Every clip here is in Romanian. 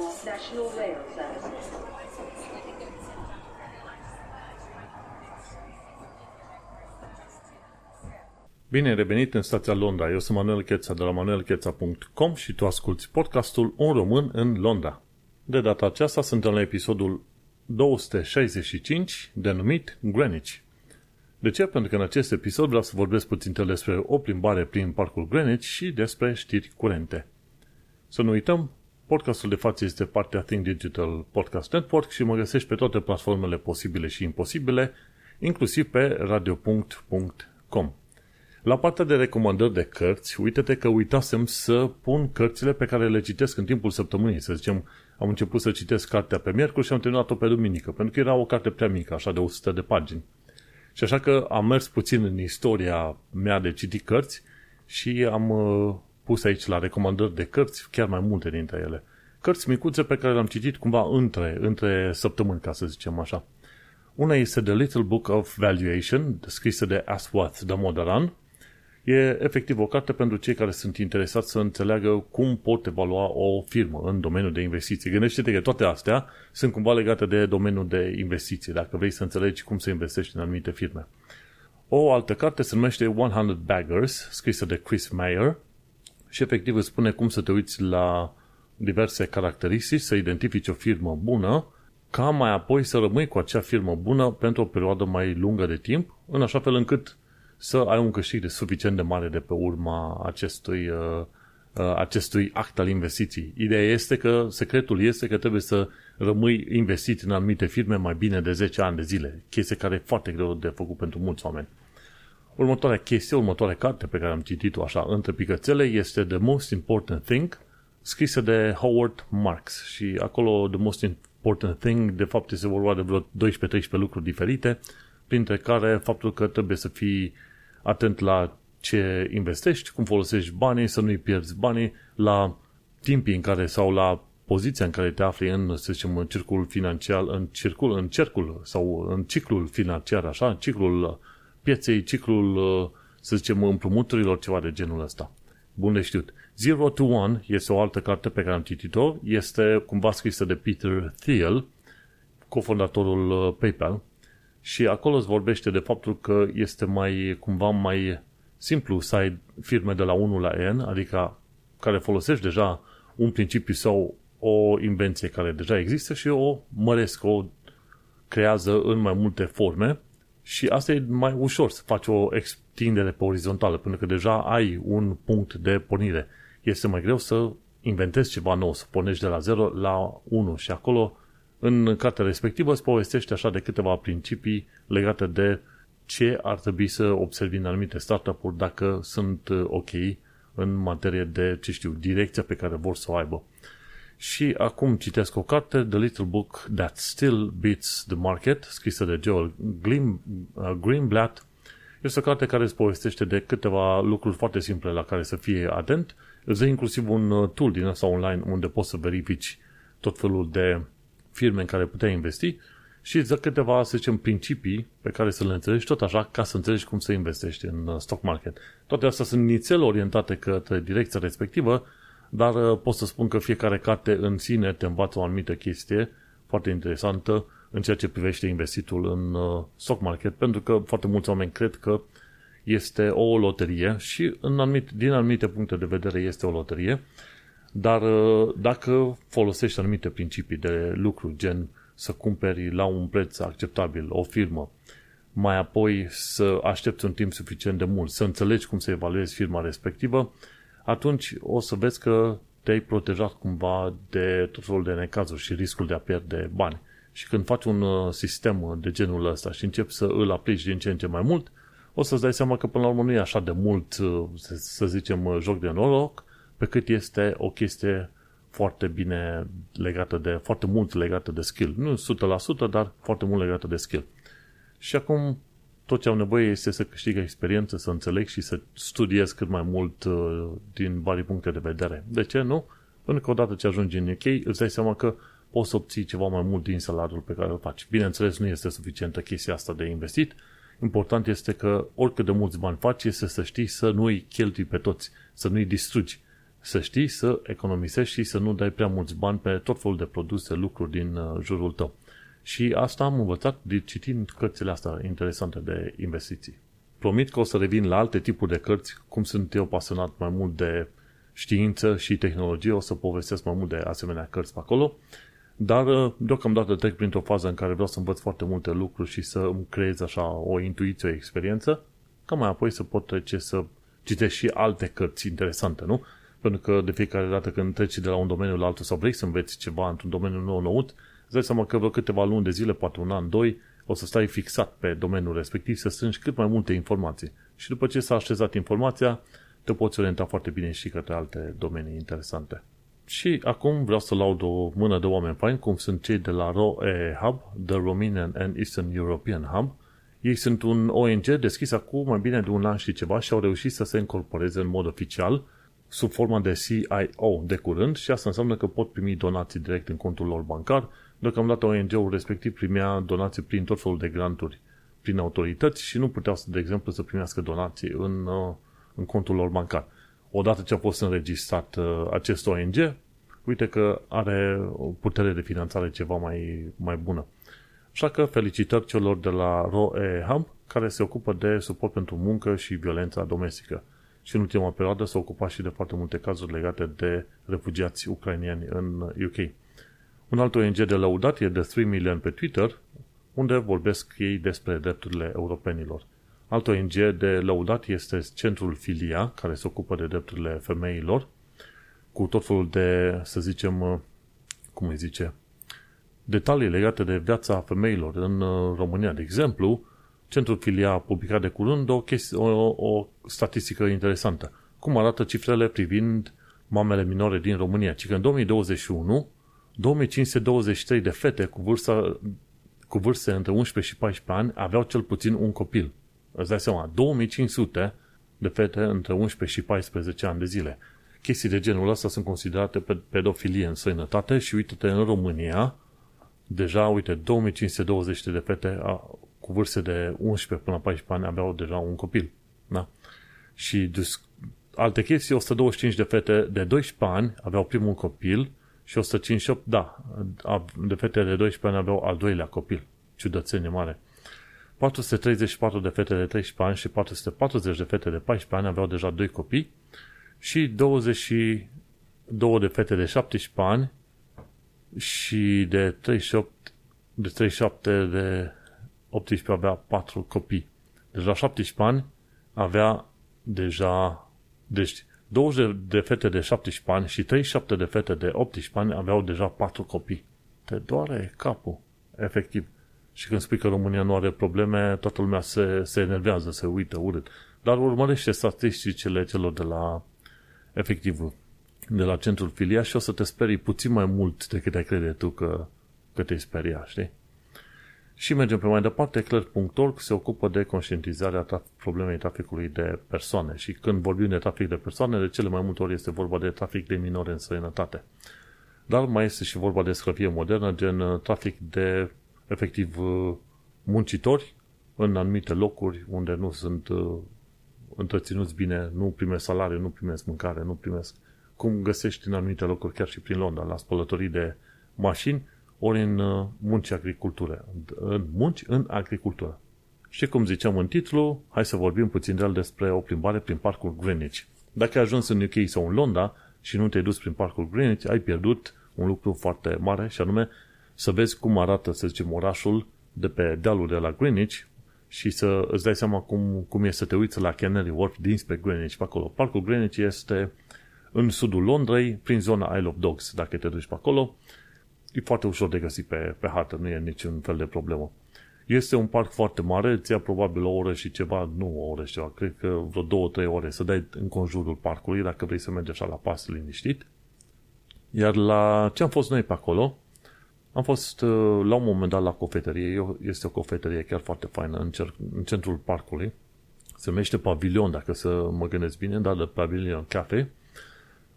National Rail Services. Bine ai revenit în stația Londra. Eu sunt Manuel Cheța de la manuelcheța.com și tu asculti podcastul Un român în Londra. De data aceasta suntem la episodul 265 denumit Greenwich. De ce? Pentru că în acest episod vreau să vorbesc puțin despre o plimbare prin parcul Greenwich și despre știri curente. Să nu uităm, podcastul de față este partea Think Digital Podcast Network și mă găsești pe toate platformele posibile și imposibile, inclusiv pe radio.com. La partea de recomandări de cărți, uite-te că uitasem să pun cărțile pe care le citesc în timpul săptămânii. Să zicem, am început să citesc cartea pe miercuri și am terminat-o pe duminică, pentru că era o carte prea mică, așa de 100 de pagini. Și așa că am mers puțin în istoria mea de citit cărți și am uh, pus aici la recomandări de cărți, chiar mai multe dintre ele. Cărți micuțe pe care le-am citit cumva între, între săptămâni, ca să zicem așa. Una este The Little Book of Valuation, scrisă de Aswath Damodaran, E efectiv o carte pentru cei care sunt interesați să înțeleagă cum pot evalua o firmă în domeniul de investiții. Gândește-te că toate astea sunt cumva legate de domeniul de investiții, dacă vrei să înțelegi cum să investești în anumite firme. O altă carte se numește 100 Baggers, scrisă de Chris Mayer și efectiv îți spune cum să te uiți la diverse caracteristici, să identifici o firmă bună, ca mai apoi să rămâi cu acea firmă bună pentru o perioadă mai lungă de timp, în așa fel încât să ai un câștig de suficient de mare de pe urma acestui, uh, uh, acestui act al investiției. Ideea este că, secretul este că trebuie să rămâi investit în anumite firme mai bine de 10 ani de zile, chestie care e foarte greu de făcut pentru mulți oameni. Următoarea chestie, următoarea carte pe care am citit-o așa între picățele este The Most Important Thing, scrisă de Howard Marks. Și acolo The Most Important Thing de fapt este vorba de vreo 12-13 lucruri diferite, printre care faptul că trebuie să fii atent la ce investești, cum folosești banii, să nu-i pierzi banii, la timpii în care sau la poziția în care te afli în, să zicem, în circul financiar, în circul, în cercul sau în ciclul financiar, așa, ciclul pieței, ciclul, să zicem, împrumuturilor, ceva de genul ăsta. Bun de știut. Zero to One este o altă carte pe care am citit-o, este cumva scrisă de Peter Thiel, cofondatorul PayPal, și acolo îți vorbește de faptul că este mai, cumva mai simplu să ai firme de la 1 la N, adică care folosești deja un principiu sau o invenție care deja există și o măresc, o creează în mai multe forme și asta e mai ușor să faci o extindere pe orizontală, pentru că deja ai un punct de pornire. Este mai greu să inventezi ceva nou, să pornești de la 0 la 1 și acolo în cartea respectivă îți povestește așa de câteva principii legate de ce ar trebui să observi în anumite startup-uri dacă sunt uh, ok în materie de, ce știu, direcția pe care vor să o aibă. Și acum citesc o carte, The Little Book That Still Beats the Market, scrisă de Joel Glim, uh, Greenblatt. Este o carte care îți povestește de câteva lucruri foarte simple la care să fie atent. Îți dă inclusiv un uh, tool din asta online unde poți să verifici tot felul de firme în care puteai investi și îți dă câteva, să zicem, principii pe care să le înțelegi tot așa ca să înțelegi cum să investești în uh, stock market. Toate astea sunt nițel orientate către direcția respectivă, dar uh, pot să spun că fiecare carte în sine te învață o anumită chestie foarte interesantă în ceea ce privește investitul în uh, stock market, pentru că foarte mulți oameni cred că este o loterie și în anumite, din anumite puncte de vedere este o loterie, dar uh, dacă folosești anumite principii de lucru, gen să cumperi la un preț acceptabil o firmă, mai apoi să aștepți un timp suficient de mult, să înțelegi cum să evaluezi firma respectivă, atunci o să vezi că te-ai protejat cumva de tot felul de necazuri și riscul de a pierde bani. Și când faci un uh, sistem de genul ăsta și începi să îl aplici din ce în ce mai mult, o să-ți dai seama că până la urmă nu e așa de mult, uh, să zicem, joc de noroc, pe cât este o chestie foarte bine legată de, foarte mult legată de skill. Nu 100%, dar foarte mult legată de skill. Și acum tot ce au nevoie este să câștigă experiență, să înțeleg și să studiez cât mai mult uh, din vari puncte de vedere. De ce nu? Pentru că odată ce ajungi în UK, îți dai seama că poți să obții ceva mai mult din salariul pe care îl faci. Bineînțeles, nu este suficientă chestia asta de investit. Important este că oricât de mulți bani faci, este să știi să nu-i cheltui pe toți, să nu-i distrugi să știi să economisești și să nu dai prea mulți bani pe tot felul de produse, lucruri din uh, jurul tău. Și asta am învățat de citind cărțile astea interesante de investiții. Promit că o să revin la alte tipuri de cărți, cum sunt eu pasionat mai mult de știință și tehnologie, o să povestesc mai mult de asemenea cărți pe acolo, dar uh, deocamdată trec printr-o fază în care vreau să învăț foarte multe lucruri și să îmi creez așa o intuiție, o experiență, ca mai apoi să pot trece să citești și alte cărți interesante, nu? Pentru că de fiecare dată când treci de la un domeniu la altul sau vrei să înveți ceva într-un domeniu nou nout, îți dai seama că vreo câteva luni de zile, poate un an, doi, o să stai fixat pe domeniul respectiv, să strângi cât mai multe informații. Și după ce s-a așezat informația, te poți orienta foarte bine și către alte domenii interesante. Și acum vreau să laud o mână de oameni faini, cum sunt cei de la ROE Hub, The Romanian and Eastern European Hub. Ei sunt un ONG deschis acum mai bine de un an și ceva și au reușit să se incorporeze în mod oficial sub forma de CIO de curând și asta înseamnă că pot primi donații direct în contul lor bancar. Deocamdată ONG-ul respectiv primea donații prin tot felul de granturi prin autorități și nu puteau, de exemplu, să primească donații în, uh, în contul lor bancar. Odată ce a fost înregistrat uh, acest ONG, uite că are o putere de finanțare ceva mai, mai bună. Așa că felicitări celor de la ROE Hub, care se ocupă de suport pentru muncă și violența domestică și în ultima perioadă s-a ocupat și de foarte multe cazuri legate de refugiați ucrainieni în UK. Un alt ONG de lăudat e de 3 Million pe Twitter, unde vorbesc ei despre drepturile europenilor. Alt ONG de lăudat este Centrul Filia, care se ocupă de drepturile femeilor, cu tot felul de, să zicem, cum îi zice, detalii legate de viața femeilor în uh, România. De exemplu, Centrul Filia a publicat de curând o, chestie, o, o statistică interesantă. Cum arată cifrele privind mamele minore din România? Ci că în 2021, 2523 de fete cu, vârsta, cu vârste între 11 și 14 ani aveau cel puțin un copil. Îți dai seama, 2500 de fete între 11 și 14 ani de zile. Chestii de genul ăsta sunt considerate pedofilie în sănătate și uite-te în România, deja, uite, 2520 de fete cu vârste de 11 până la 14 ani aveau deja un copil. Da? Și dus, alte chestii, 125 de fete de 12 ani aveau primul copil și 158, da, de fete de 12 ani aveau al doilea copil. Ciudățenie mare. 434 de fete de 13 ani și 440 de fete de 14 ani aveau deja doi copii și 22 de fete de 17 ani și de 38 de 37 de 18 avea 4 copii. Deci la 17 ani avea deja, deci 20 de fete de 17 ani și 37 de fete de 18 ani aveau deja 4 copii. Te doare capul, efectiv. Și când spui că România nu are probleme, toată lumea se, se enervează, se uită urât. Dar urmărește statisticile celor de la, efectiv, de la centrul filia și o să te sperii puțin mai mult decât ai crede tu că, că te speria, știi? Și mergem pe mai departe, Clerk.org se ocupă de conștientizarea traf- problemei traficului de persoane. Și când vorbim de trafic de persoane, de cele mai multe ori este vorba de trafic de minore în străinătate. Dar mai este și vorba de sclavie modernă, gen uh, trafic de, efectiv, uh, muncitori în anumite locuri unde nu sunt uh, întreținuți bine, nu primesc salariu, nu primesc mâncare, nu primesc. Cum găsești în anumite locuri, chiar și prin Londra, la spălătorii de mașini, ori în uh, munci agricultură. În munci în agricultură. Și cum ziceam în titlu, hai să vorbim puțin de el despre o plimbare prin parcul Greenwich. Dacă ai ajuns în UK sau în Londra și nu te-ai dus prin parcul Greenwich, ai pierdut un lucru foarte mare și anume să vezi cum arată, să zicem, orașul de pe dealul de la Greenwich și să îți dai seama cum, cum e să te uiți la Canary Wharf dinspre Greenwich pe acolo. Parcul Greenwich este în sudul Londrei, prin zona Isle of Dogs, dacă te duci pe acolo e foarte ușor de găsit pe, pe hartă, nu e niciun fel de problemă. Este un parc foarte mare, ți-a probabil o oră și ceva, nu o oră și ceva, cred că vreo două, trei ore să dai în conjurul parcului dacă vrei să mergi așa la pas liniștit. Iar la ce am fost noi pe acolo, am fost uh, la un moment dat la cofetărie, este o cofetărie chiar foarte faină în, cer, în centrul parcului. Se numește Pavilion, dacă să mă gândesc bine, dar de Pavilion Cafe.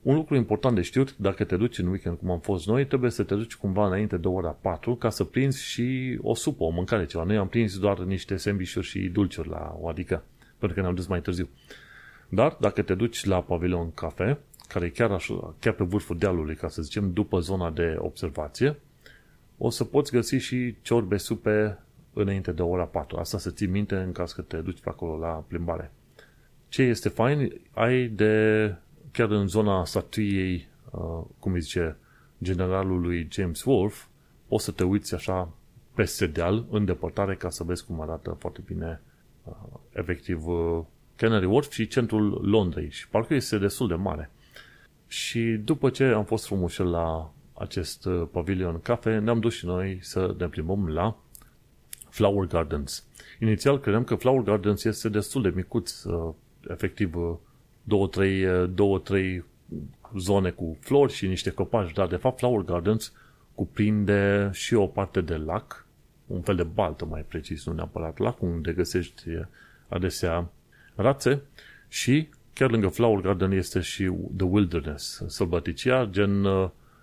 Un lucru important de știut, dacă te duci în weekend cum am fost noi, trebuie să te duci cumva înainte de ora 4 ca să prinzi și o supă, o mâncare ceva. Noi am prins doar niște sandvișuri și dulciuri la o adică, pentru că ne-am dus mai târziu. Dar dacă te duci la Pavilion Cafe, care e chiar, așa, chiar pe vârful dealului, ca să zicem, după zona de observație, o să poți găsi și ciorbe supe înainte de ora 4. Asta să ții minte în caz că te duci pe acolo la plimbare. Ce este fain, ai de, chiar în zona statuiei, uh, cum îi zice, generalului James Wolfe, poți să te uiți așa peste deal, în depărtare, ca să vezi cum arată foarte bine, uh, efectiv, uh, Canary Wharf și centrul Londrei. Și parcă este destul de mare. Și după ce am fost frumos la acest uh, pavilion cafe, ne-am dus și noi să ne plimbăm la Flower Gardens. Inițial credeam că Flower Gardens este destul de micuț, uh, efectiv uh, două, trei, două, trei zone cu flori și niște copaci, dar de fapt Flower Gardens cuprinde și o parte de lac, un fel de baltă mai precis, nu neapărat lac, unde găsești adesea rațe și chiar lângă Flower Garden este și The Wilderness, sălbăticia, gen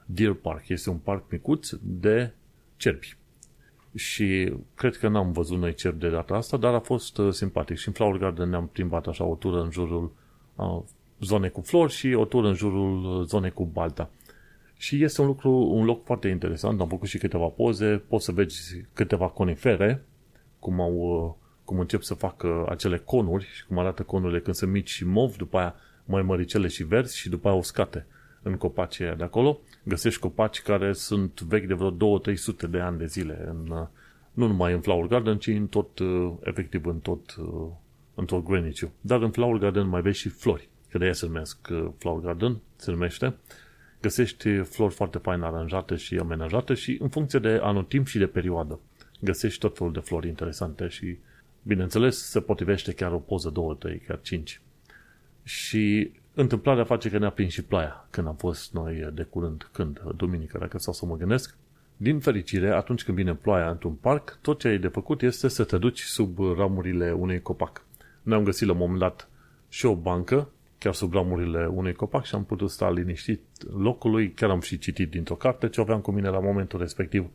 Deer Park. Este un parc micuț de cerbi. Și cred că n-am văzut noi cerbi de data asta, dar a fost uh, simpatic. Și în Flower Garden ne-am plimbat așa o tură în jurul uh, zonei cu flori și o tură în jurul uh, zonei cu balta. Și este un lucru, un loc foarte interesant, am făcut și câteva poze, poți să vezi câteva conifere, cum au cum încep să facă acele conuri și cum arată conurile când sunt mici și mov, după aia mai măricele și verzi și după aia uscate în copacii de acolo. Găsești copaci care sunt vechi de vreo 2-300 de ani de zile, în, uh, nu numai în Flower Garden, ci în tot, uh, efectiv în tot, uh, în tot greenwich Dar în Flower Garden mai vezi și flori, că de aia se numesc Flower Garden, se numește. Găsești flori foarte fain aranjate și amenajate și în funcție de anotimp și de perioadă. Găsești tot felul de flori interesante și, bineînțeles, se potrivește chiar o poză, două, trei, chiar cinci. Și întâmplarea face că ne-a prins și ploaia când am fost noi de curând, când, duminică, dacă stau să mă gândesc. Din fericire, atunci când vine ploaia într-un parc, tot ce ai de făcut este să te duci sub ramurile unui copac. Noi am găsit la un moment dat și o bancă, chiar sub ramurile unui copac și am putut sta liniștit locului, chiar am și citit dintr-o carte ce aveam cu mine la momentul respectiv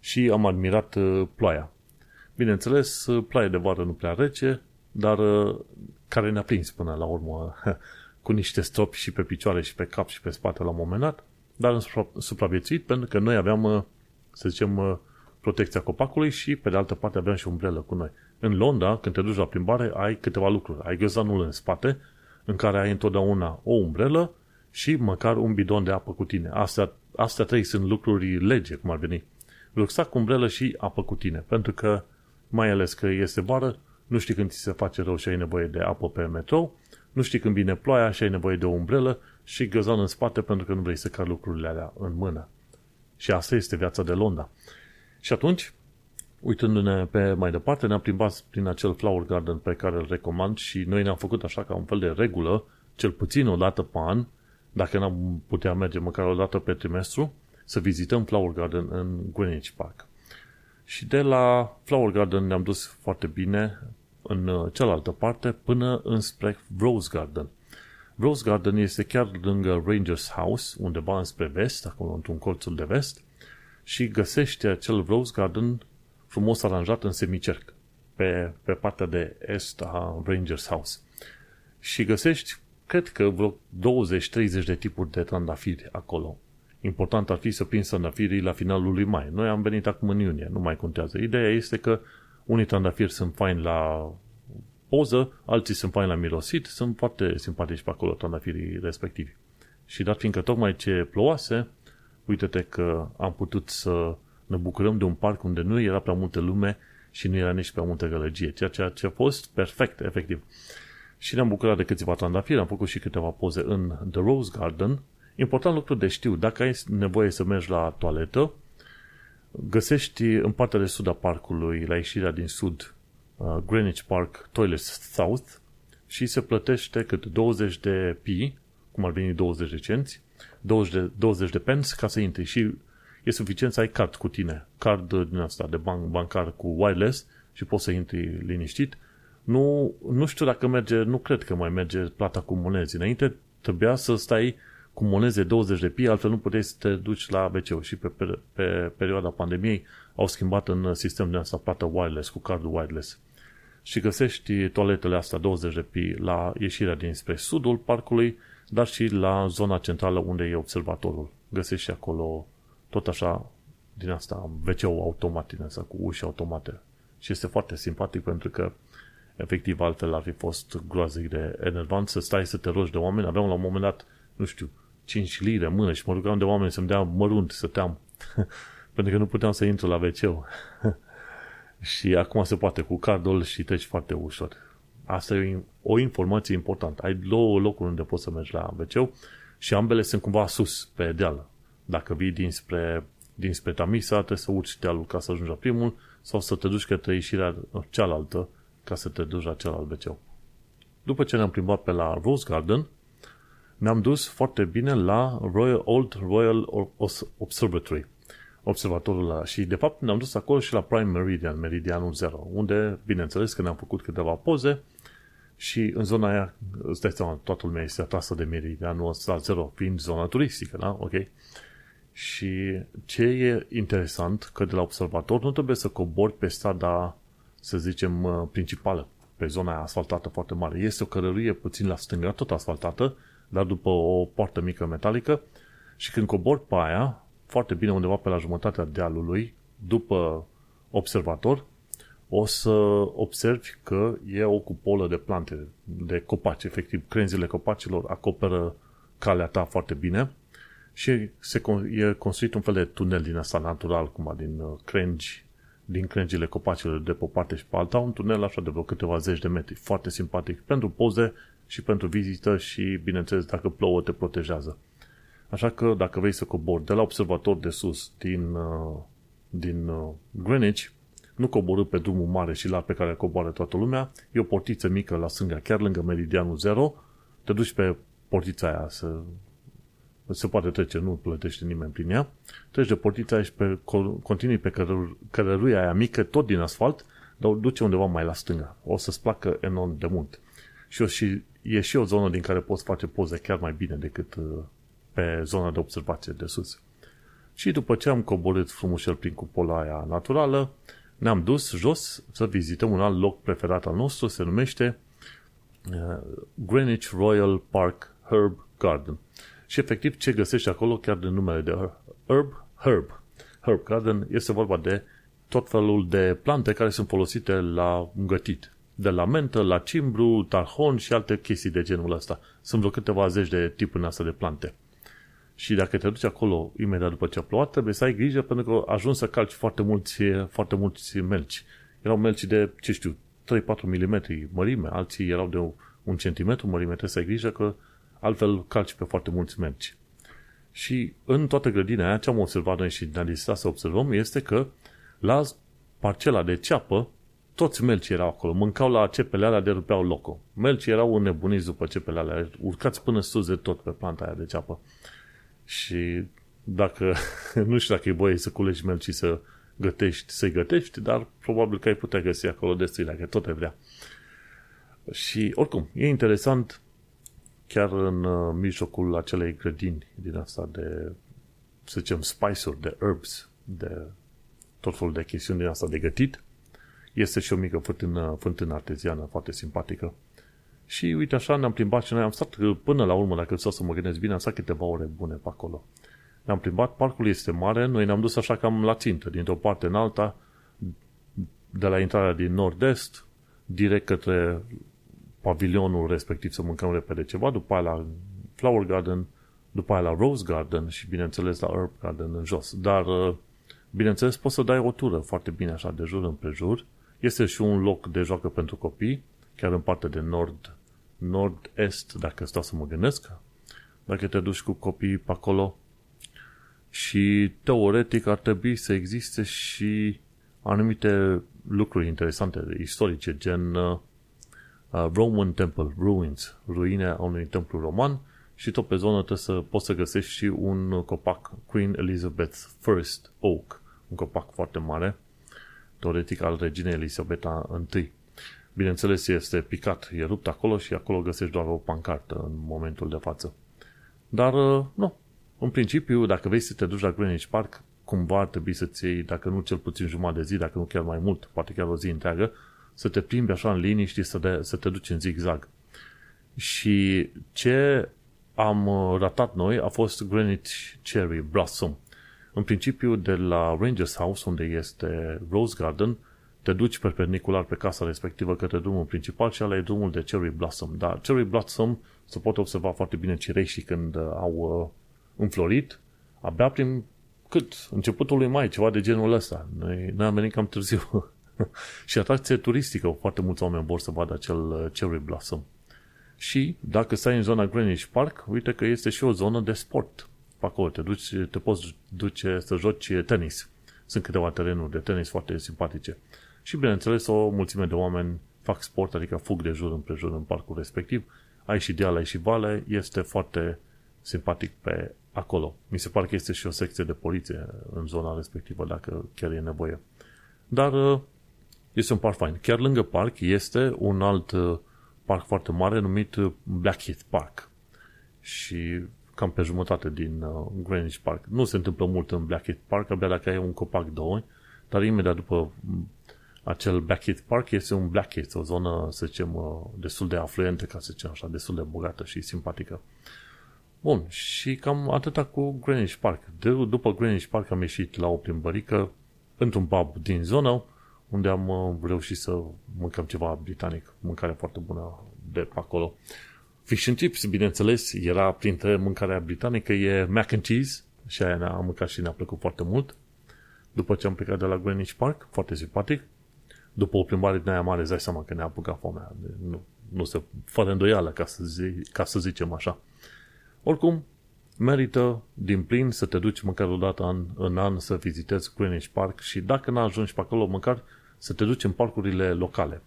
și am admirat uh, ploaia. Bineînțeles, uh, ploaia de vară nu prea rece, dar uh, care ne-a prins până la urmă cu niște stropi și pe picioare și pe cap și pe spate la un moment dat, dar am supraviețuit pentru că noi aveam, uh, să zicem, uh, protecția copacului și pe de altă parte aveam și umbrelă cu noi. În Londra, când te duci la plimbare, ai câteva lucruri. Ai găzanul în spate, în care ai întotdeauna o umbrelă și măcar un bidon de apă cu tine. Astea, astea trei sunt lucruri lege, cum ar veni. Rucsac, umbrelă și apă cu tine. Pentru că, mai ales că este vară, nu știi când ți se face rău și ai nevoie de apă pe metrou, nu știi când vine ploaia și ai nevoie de o umbrelă și găzan în spate pentru că nu vrei să car lucrurile alea în mână. Și asta este viața de Londra. Și atunci, uitându-ne pe mai departe, ne-am plimbat prin acel flower garden pe care îl recomand și noi ne-am făcut așa ca un fel de regulă, cel puțin o dată pe an, dacă n-am putea merge măcar o dată pe trimestru, să vizităm Flower Garden în Greenwich Park. Și de la Flower Garden ne-am dus foarte bine în uh, cealaltă parte până înspre Rose Garden. Rose Garden este chiar lângă Rangers House, undeva înspre vest, acolo într-un colțul de vest, și găsești acel Rose Garden frumos aranjat în semicerc, pe, pe partea de est a Rangers House. Și găsești, cred că vreo 20-30 de tipuri de trandafiri acolo. Important ar fi să prinzi trandafirii la finalul lui mai. Noi am venit acum în iunie, nu mai contează. Ideea este că unii trandafiri sunt faini la poză, alții sunt faini la mirosit, sunt foarte simpatici pe acolo trandafirii respectivi. Și dat fiindcă tocmai ce plouase, uite-te că am putut să ne bucurăm de un parc unde nu era prea multă lume și nu era nici prea multă gălăgie, ceea ce, ce a fost perfect, efectiv. Și ne-am bucurat de câțiva trandafiri, am făcut și câteva poze în The Rose Garden. Important lucru de știu, dacă ai nevoie să mergi la toaletă, Găsești în partea de sud a parcului, la ieșirea din sud, uh, Greenwich Park Toilet South și se plătește cât 20 de pi, cum ar veni 20 de cenți, 20 de, 20 de pence ca să intri și e suficient să ai card cu tine, card din asta de banc, bancar cu wireless și poți să intri liniștit. Nu, nu știu dacă merge, nu cred că mai merge plata cu monezi. Înainte trebuia să stai cu moneze 20 de pi, altfel nu puteai să te duci la wc și pe, pe, pe perioada pandemiei au schimbat în sistem de asta plată wireless, cu cardul wireless. Și găsești toaletele astea 20 de pi la ieșirea dinspre sudul parcului dar și la zona centrală unde e observatorul. Găsești și acolo tot așa din asta wc automat din asta, cu uși automate. Și este foarte simpatic pentru că efectiv altfel ar fi fost groaznic de enervant să stai să te rogi de oameni. Aveam la un moment dat, nu știu, 5 lire în mână și mă rugam de oameni să-mi dea mărunt să team. pentru că nu puteam să intru la wc și acum se poate cu cardul și treci foarte ușor. Asta e o informație importantă. Ai două locuri unde poți să mergi la wc și ambele sunt cumva sus, pe deal. Dacă vii dinspre, dinspre Tamisa, trebuie să urci dealul ca să ajungi la primul sau să te duci către ieșirea cealaltă ca să te duci la celălalt wc După ce ne-am plimbat pe la Rose Garden, ne-am dus foarte bine la Royal, Old Royal Observatory, observatorul ăla. Și, de fapt, ne-am dus acolo și la Prime Meridian, Meridianul 0, unde, bineînțeles, că ne-am făcut câteva poze și în zona aia, îți dai seama, toată lumea este atrasă de Meridianul ăsta 0, fiind zona turistică, da? Ok? Și ce e interesant, că de la observator nu trebuie să cobori pe strada, să zicem, principală, pe zona aia asfaltată foarte mare. Este o cărăruie puțin la stânga, tot asfaltată, dar după o poartă mică metalică. Și când cobor pe aia, foarte bine undeva pe la jumătatea dealului, după observator, o să observi că e o cupolă de plante, de copaci, efectiv, crenzile copacilor acoperă calea ta foarte bine și se, e construit un fel de tunel din asta natural, cum din uh, crengi, din crengile copacilor de pe o parte și pe alta, un tunel așa de vreo câteva zeci de metri, foarte simpatic pentru poze și pentru vizită și, bineînțeles, dacă plouă, te protejează. Așa că, dacă vrei să cobori de la observator de sus din, uh, din uh, Greenwich, nu coborâ pe drumul mare și la pe care coboară toată lumea, e o portiță mică la stânga, chiar lângă meridianul 0, te duci pe portița aia să se poate trece, nu plătește nimeni prin ea, treci de portița aia și pe, continui pe cărăruia aia mică, tot din asfalt, dar o duce undeva mai la stânga. O să-ți placă enorm de mult. Și, o, și e și o zonă din care poți face poze chiar mai bine decât uh, pe zona de observație de sus. Și după ce am coborât frumușel prin cupola aia naturală, ne-am dus jos să vizităm un alt loc preferat al nostru, se numește uh, Greenwich Royal Park Herb Garden. Și efectiv ce găsești acolo, chiar de numele de Herb, Herb. Herb Garden este vorba de tot felul de plante care sunt folosite la gătit de la mentă, la cimbru, tarhon și alte chestii de genul ăsta. Sunt vreo câteva zeci de tipuri astea de plante. Și dacă te duci acolo imediat după ce a plouat, trebuie să ai grijă pentru că ajungi să calci foarte mulți, foarte mulți melci. Erau melci de, ce știu, 3-4 mm mărime, alții erau de un centimetru mărime, trebuie să ai grijă că altfel calci pe foarte mulți melci. Și în toată grădina aia, ce am observat noi și ne-a să observăm, este că la parcela de ceapă toți melcii erau acolo, mâncau la cepele alea de rupeau locul. Melcii erau înnebuniți după cepele alea, urcați până sus de tot pe planta aia de ceapă. Și dacă, nu știu dacă e voie să culegi melcii să gătești, să-i gătești, dar probabil că ai putea găsi acolo destui, dacă tot ai vrea. Și oricum, e interesant chiar în uh, mijlocul acelei grădini din asta de, să zicem, spice-uri, de herbs, de tot felul de chestiuni din asta de gătit, este și o mică fântână, fântână arteziană foarte simpatică. Și uite așa ne-am plimbat și noi am stat până la urmă, dacă să mă gândesc bine, am stat câteva ore bune pe acolo. Ne-am plimbat, parcul este mare, noi ne-am dus așa cam la țintă, dintr-o parte în alta, de la intrarea din nord-est, direct către pavilionul respectiv să mâncăm repede ceva, după aia la Flower Garden, după aia la Rose Garden și bineînțeles la Herb Garden în jos. Dar, bineînțeles, poți să dai o tură foarte bine așa de jur împrejur este și un loc de joacă pentru copii, chiar în partea de nord, nord-est, dacă stau să mă gândesc. Dacă te duci cu copii pe acolo și teoretic ar trebui să existe și anumite lucruri interesante, istorice, gen uh, Roman Temple, Ruins, ruine a unui templu roman și tot pe zonă trebuie să poți să găsești și un copac Queen Elizabeth I Oak, un copac foarte mare teoretic al reginei Elisabeta I. Bineînțeles, este picat, e rupt acolo și acolo găsești doar o pancartă în momentul de față. Dar, uh, nu, în principiu, dacă vrei să te duci la Greenwich Park, cumva ar trebui să-ți iei, dacă nu cel puțin jumătate de zi, dacă nu chiar mai mult, poate chiar o zi întreagă, să te plimbi așa în liniște, să, de, să te duci în zigzag. Și ce am uh, ratat noi a fost Greenwich Cherry Blossom. În principiu, de la Rangers House, unde este Rose Garden, te duci perpendicular pe casa respectivă către drumul principal și ăla e drumul de Cherry Blossom. Dar Cherry Blossom se poate observa foarte bine cireșii când uh, au uh, înflorit, abia prin cât? Începutul lui mai, ceva de genul ăsta. Noi, noi am venit cam târziu. și atracție turistică, foarte mulți oameni vor să vadă acel uh, Cherry Blossom. Și dacă stai în zona Greenwich Park, uite că este și o zonă de sport. Pe acolo te, duci, te poți duce să joci tenis. Sunt câteva terenuri de tenis foarte simpatice. Și bineînțeles o mulțime de oameni fac sport, adică fug de jur împrejur în parcul respectiv. Ai și deal, ai și vale, este foarte simpatic pe acolo. Mi se pare că este și o secție de poliție în zona respectivă, dacă chiar e nevoie. Dar uh, este un parc fain. Chiar lângă parc este un alt uh, parc foarte mare numit uh, Blackheath Park. Și cam pe jumătate din Greenwich Park. Nu se întâmplă mult în Blackheath Park, abia dacă ai un copac doi, dar imediat după acel Blackheath Park este un Blackheath, o zonă, să zicem, destul de afluentă, ca să zicem așa, destul de bogată și simpatică. Bun, și cam atâta cu Greenwich Park. De, după Greenwich Park am ieșit la o plimbărică într-un pub din zonă, unde am uh, reușit să mâncăm ceva britanic, mâncare foarte bună de pe acolo. Fish and chips, bineînțeles, era printre mâncarea britanică, e mac and cheese și aia ne-a mâncat și ne-a plăcut foarte mult. După ce am plecat de la Greenwich Park, foarte simpatic, după o plimbare din aia mare, îți dai seama că ne-a apucat foamea. Nu, nu se, fără îndoială, ca să, zi, ca să zicem așa. Oricum, merită din plin să te duci măcar o dată în, în an să vizitezi Greenwich Park și dacă n-ajungi pe acolo, măcar să te duci în parcurile locale.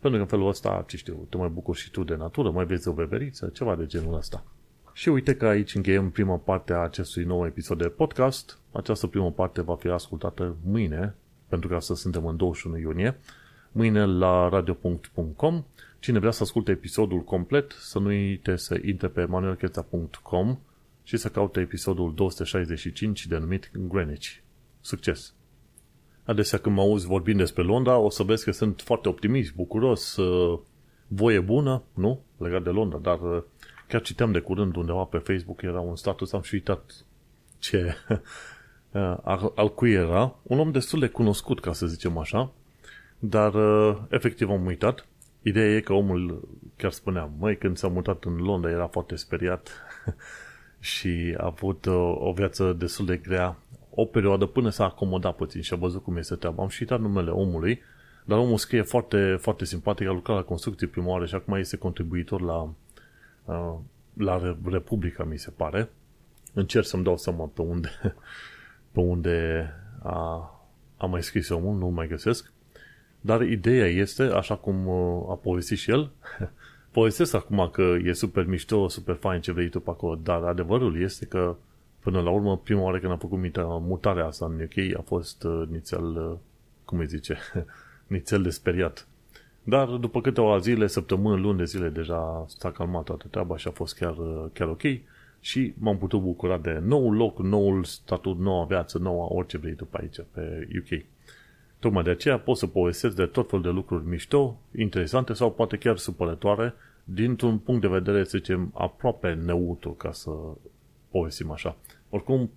Pentru că în felul ăsta, ce știu, te mai bucuri și tu de natură, mai vezi o beveriță, ceva de genul ăsta. Și uite că aici încheiem prima parte a acestui nou episod de podcast. Această primă parte va fi ascultată mâine, pentru că astăzi suntem în 21 iunie, mâine la radio.com Cine vrea să asculte episodul complet, să nu uite să intre pe manuelcheța.com și să caute episodul 265 denumit Greenwich. Succes! Adesea când mă auzi vorbind despre Londra, o să vezi că sunt foarte optimist, bucuros, uh, voie bună, nu? Legat de Londra, dar uh, chiar citeam de curând undeva pe Facebook, era un status, am și uitat ce, uh, al cui era, un om destul de cunoscut, ca să zicem așa, dar efectiv am uitat Ideea e că omul chiar spunea, măi, când s-a mutat în Londra era foarte speriat și a avut o, uh, o viață destul de grea o perioadă până s-a acomodat puțin și a văzut cum este treaba. Am și uitat numele omului, dar omul scrie foarte, foarte simpatic, a lucrat la construcții prima oară și acum este contribuitor la, uh, la Republica, mi se pare. Încerc să-mi dau seama pe unde, pe unde a, a mai scris omul, nu mai găsesc. Dar ideea este, așa cum uh, a povestit și el, povestesc acum că e super mișto, super fain ce vrei tu pe acolo, dar adevărul este că până la urmă, prima oară când am făcut mutarea asta în UK a fost uh, nițel, uh, cum îi zice, nițel de speriat. Dar după câteva zile, săptămâni, luni de zile, deja s-a calmat toată treaba și a fost chiar, chiar ok și m-am putut bucura de noul loc, noul statut, noua viață, noua orice vrei tu pe aici, pe UK. Tocmai de aceea pot să povestesc de tot fel de lucruri mișto, interesante sau poate chiar supărătoare, dintr-un punct de vedere, să zicem, aproape neutru, ca să povestim așa. Oricum,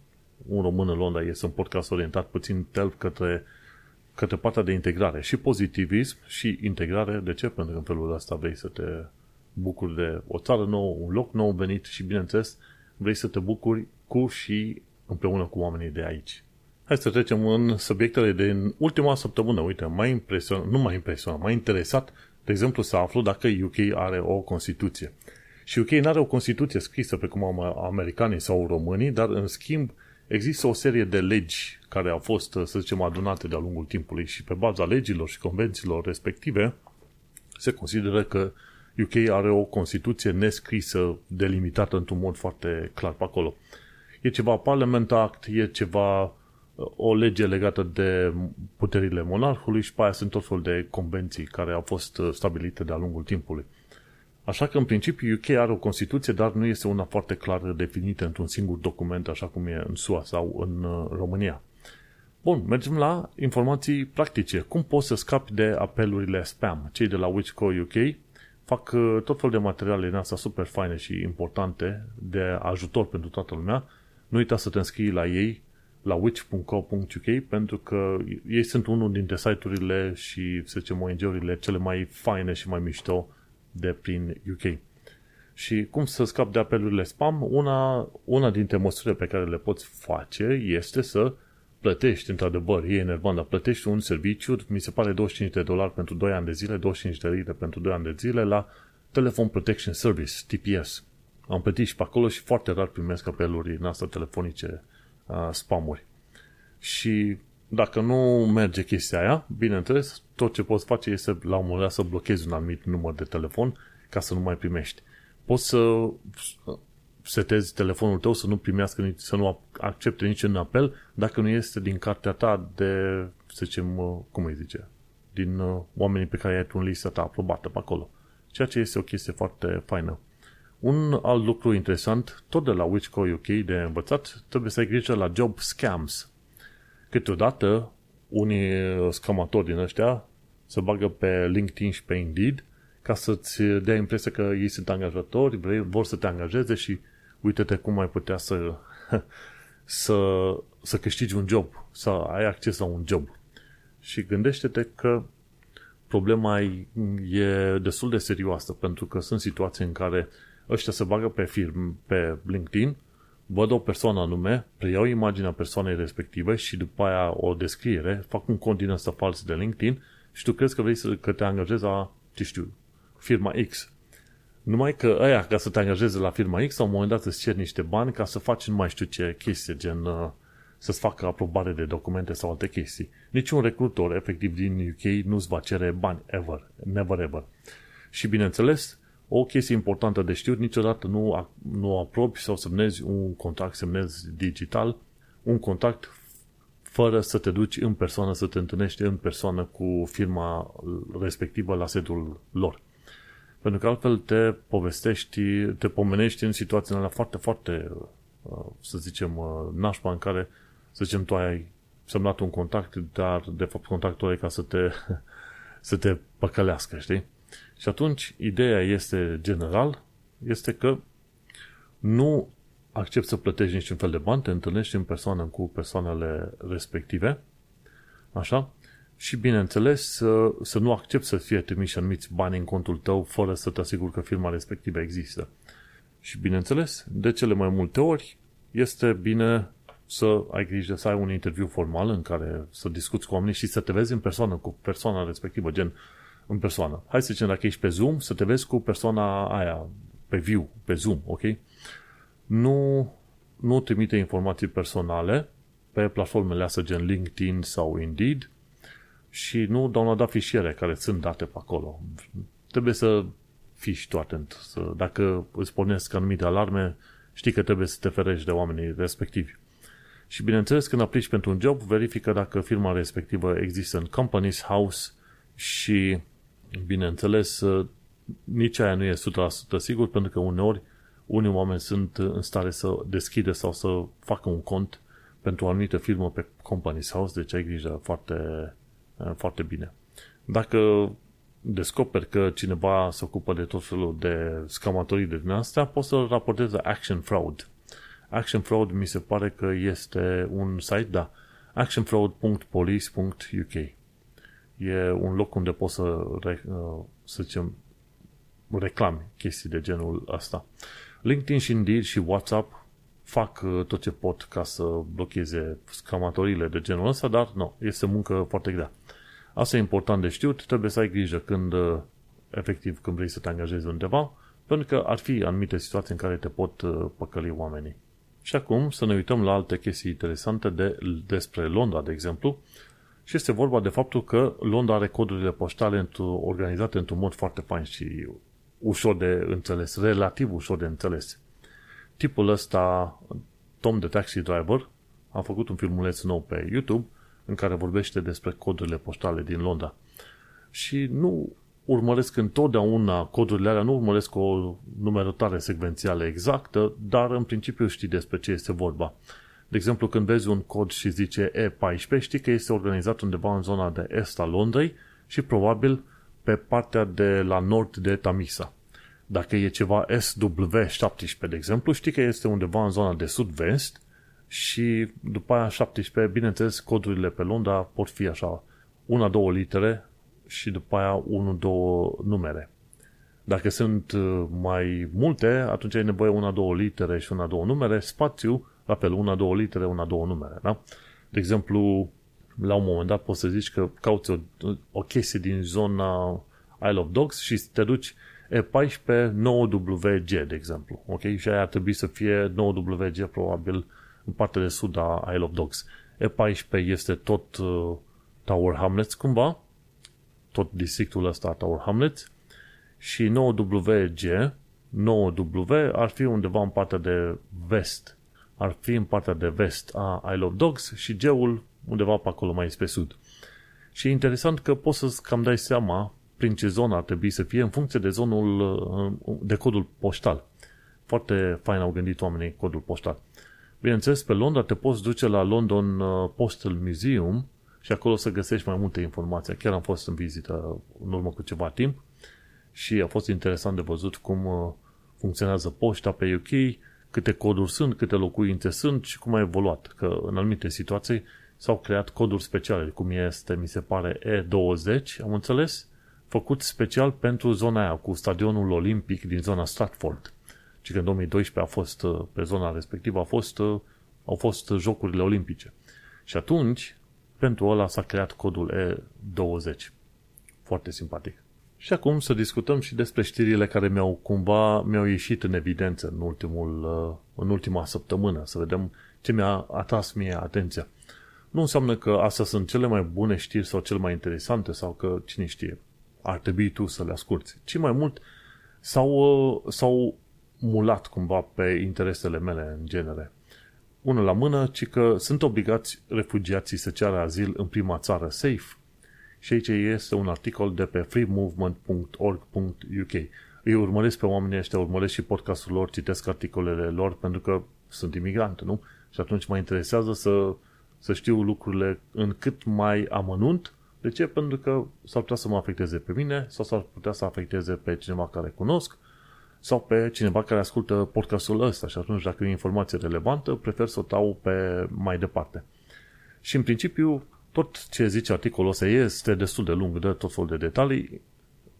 un român în Londra este un podcast orientat puțin tel către, către partea de integrare și pozitivism și integrare. De ce? Pentru că în felul ăsta vrei să te bucuri de o țară nouă, un loc nou venit și, bineînțeles, vrei să te bucuri cu și împreună cu oamenii de aici. Hai să trecem în subiectele din ultima săptămână. Uite, mai impresionat, nu mai impresionat, mai interesat, de exemplu, să aflu dacă UK are o Constituție. Și UK nu are o Constituție scrisă pe cum am americanii sau românii, dar în schimb există o serie de legi care au fost, să zicem, adunate de-a lungul timpului și pe baza legilor și convențiilor respective se consideră că UK are o Constituție nescrisă, delimitată într-un mod foarte clar pe acolo. E ceva Parliament Act, e ceva o lege legată de puterile monarhului și pe aia sunt tot fel de convenții care au fost uh, stabilite de-a lungul timpului. Așa că, în principiu, UK are o Constituție, dar nu este una foarte clar definită într-un singur document, așa cum e în SUA sau în uh, România. Bun, mergem la informații practice. Cum poți să scapi de apelurile spam? Cei de la Witchco UK fac uh, tot felul de materiale din asta super faine și importante de ajutor pentru toată lumea. Nu uita să te înscrii la ei la witch.co.uk pentru că ei sunt unul dintre site-urile și, să zicem, ONG-urile cele mai faine și mai mișto de prin UK. Și cum să scap de apelurile spam? Una, una dintre măsurile pe care le poți face este să plătești, într-adevăr, e enervant, dar plătești un serviciu, mi se pare 25 de dolari pentru 2 ani de zile, 25 de lire pentru 2 ani de zile la Telephone Protection Service, TPS. Am plătit și pe acolo și foarte rar primesc apeluri în asta telefonice uh, spamuri. Și dacă nu merge chestia aia, bineînțeles, tot ce poți face este la un moment dat să blochezi un anumit număr de telefon ca să nu mai primești. Poți să setezi telefonul tău să nu primească, să nu accepte niciun apel dacă nu este din cartea ta de, să zicem, uh, cum îi zice, din uh, oamenii pe care ai un lista ta aprobată pe acolo. Ceea ce este o chestie foarte faină. Un alt lucru interesant, tot de la Witchco UK de învățat, trebuie să ai grijă la job scams. Câteodată, unii scamatori din ăștia se bagă pe LinkedIn și pe Indeed ca să-ți dea impresia că ei sunt angajatori, vor să te angajeze și uite-te cum ai putea să, să, să câștigi un job, să ai acces la un job. Și gândește-te că problema e destul de serioasă, pentru că sunt situații în care ăștia se bagă pe firm, pe LinkedIn, văd o persoană anume, preiau imaginea persoanei respective și după aia o descriere, fac un cont din ăsta fals de LinkedIn și tu crezi că vrei să, că te angajezi la, ce știu, firma X. Numai că ăia, ca să te angajeze la firma X, la un moment dat îți cer niște bani ca să faci nu mai știu ce chestie, gen uh, să-ți facă aprobare de documente sau alte chestii. Niciun recrutor, efectiv, din UK nu-ți va cere bani, ever, never ever. Și, bineînțeles, o chestie importantă de știut, niciodată nu, nu aprobi sau semnezi un contract, semnezi digital, un contract fără să te duci în persoană, să te întâlnești în persoană cu firma respectivă la setul lor. Pentru că altfel te povestești, te pomenești în situațiile alea foarte, foarte, uh, să zicem, uh, nașpa în care, să zicem, tu ai semnat un contact, dar de fapt contactul e ca să te, să te păcălească, știi? Și atunci, ideea este general, este că nu accepti să plătești niciun fel de bani, te întâlnești în persoană cu persoanele respective, așa, și bineînțeles să, să nu accepti să fie trimiși anumiți bani în contul tău fără să te asiguri că firma respectivă există. Și bineînțeles, de cele mai multe ori, este bine să ai grijă să ai un interviu formal în care să discuți cu oamenii și să te vezi în persoană cu persoana respectivă, gen în persoană. Hai să zicem, dacă ești pe Zoom, să te vezi cu persoana aia, pe view, pe Zoom, ok? Nu, nu trimite informații personale pe platformele astea gen LinkedIn sau Indeed și nu downloada fișiere care sunt date pe acolo. Trebuie să fiși și tu atent. Să, dacă îți pornesc anumite alarme, știi că trebuie să te ferești de oamenii respectivi. Și bineînțeles, când aplici pentru un job, verifică dacă firma respectivă există în Companies House și bineînțeles, nici aia nu e 100% sigur, pentru că uneori unii oameni sunt în stare să deschide sau să facă un cont pentru o anumită firmă pe Companies House, deci ai grijă foarte, foarte bine. Dacă descoperi că cineva se ocupă de tot felul de scamatorii de din astea, poți să-l raportezi la Action Fraud. Action Fraud mi se pare că este un site, da, actionfraud.police.uk e un loc unde poți să, uh, să zicem, reclami chestii de genul ăsta. LinkedIn și Indeed și WhatsApp fac uh, tot ce pot ca să blocheze scamatorile de genul ăsta, dar nu, este muncă foarte grea. Asta e important de știut, trebuie să ai grijă când, uh, efectiv, când vrei să te angajezi undeva, pentru că ar fi anumite situații în care te pot păcăli oamenii. Și acum să ne uităm la alte chestii interesante de, despre Londra, de exemplu, și este vorba de faptul că Londra are codurile poștale organizate într-un mod foarte fain și ușor de înțeles, relativ ușor de înțeles. Tipul ăsta, Tom the Taxi Driver, a făcut un filmuleț nou pe YouTube în care vorbește despre codurile poștale din Londra. Și nu urmăresc întotdeauna codurile alea, nu urmăresc o numerotare secvențială exactă, dar în principiu știi despre ce este vorba. De exemplu, când vezi un cod și zice E14, știi că este organizat undeva în zona de est a Londrei și probabil pe partea de la nord de Tamisa. Dacă e ceva SW17, de exemplu, știi că este undeva în zona de sud-vest și după aia 17, bineînțeles, codurile pe Londra pot fi așa, una, două litere și după aia unu, două numere. Dacă sunt uh, mai multe, atunci ai nevoie una, două litere și una, două numere, spațiu, la fel, una, două litere, una, două numere, da? De exemplu, la un moment dat poți să zici că cauți o, o chestie din zona Isle of Dogs și te duci E14 9WG, de exemplu. Ok? Și aia ar trebui să fie 9WG probabil în partea de sud a Isle of Dogs. E14 este tot uh, Tower Hamlets cumva, tot districtul ăsta Tower Hamlets și 9WG, 9W ar fi undeva în partea de vest. Ar fi în partea de vest a Isle of Dogs și G-ul undeva pe acolo mai spre sud. Și e interesant că poți să cam dai seama prin ce zonă ar trebui să fie în funcție de zonul, uh, de codul poștal. Foarte fain au gândit oamenii codul poștal. Bineînțeles, pe Londra te poți duce la London uh, Postal Museum și acolo să găsești mai multe informații. Chiar am fost în vizită în urmă cu ceva timp și a fost interesant de văzut cum uh, funcționează poșta pe UK, câte coduri sunt, câte locuințe sunt și cum a evoluat. Că în anumite situații s-au creat coduri speciale, cum este, mi se pare, E20, am înțeles, făcut special pentru zona aia, cu stadionul olimpic din zona Stratford. Și că în 2012 a fost, uh, pe zona respectivă, a fost, uh, au fost Jocurile Olimpice. Și atunci, pentru ăla s-a creat codul E20. Foarte simpatic. Și acum să discutăm și despre știrile care mi-au cumva mi-au ieșit în evidență în, ultimul, uh, în ultima săptămână, să vedem ce mi-a atras mie atenția. Nu înseamnă că astea sunt cele mai bune știri sau cele mai interesante sau că cine știe, ar trebui tu să le asculti, ci mai mult s-au, uh, s-au mulat cumva pe interesele mele în genere. Unul la mână, ci că sunt obligați refugiații să ceară azil în prima țară safe. Și aici este un articol de pe freemovement.org.uk. Îi urmăresc pe oamenii ăștia, urmăresc și podcastul lor, citesc articolele lor pentru că sunt imigrante, nu? Și atunci mă interesează să, să știu lucrurile în cât mai amănunt de ce? Pentru că s-ar putea să mă afecteze pe mine sau s-ar putea să afecteze pe cineva care cunosc sau pe cineva care ascultă podcastul ăsta și atunci dacă e informație relevantă, prefer să o tau pe mai departe. Și în principiu, tot ce zice articolul ăsta este destul de lung, de tot felul de detalii.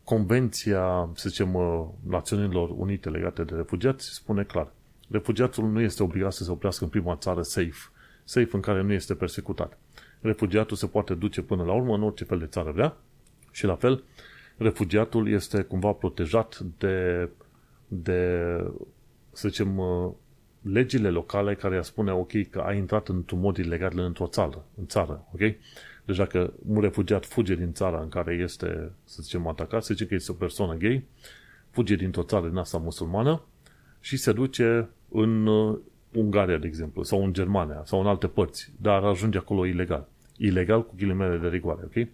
Convenția, să zicem, uh, Națiunilor Unite legate de refugiați spune clar. Refugiatul nu este obligat să se oprească în prima țară safe, safe în care nu este persecutat refugiatul se poate duce până la urmă în orice fel de țară vrea și la fel refugiatul este cumva protejat de, de să zicem, uh, legile locale care spune, ok, că ai intrat într-un mod ilegal într-o țară, în țară, ok? Deci dacă un refugiat fuge din țara în care este, să zicem, atacat, se zice că este o persoană gay, fuge dintr-o țară din asta musulmană și se duce în uh, Ungaria, de exemplu, sau în Germania, sau în alte părți, dar ajunge acolo ilegal. Ilegal cu ghilimele de rigoare, ok?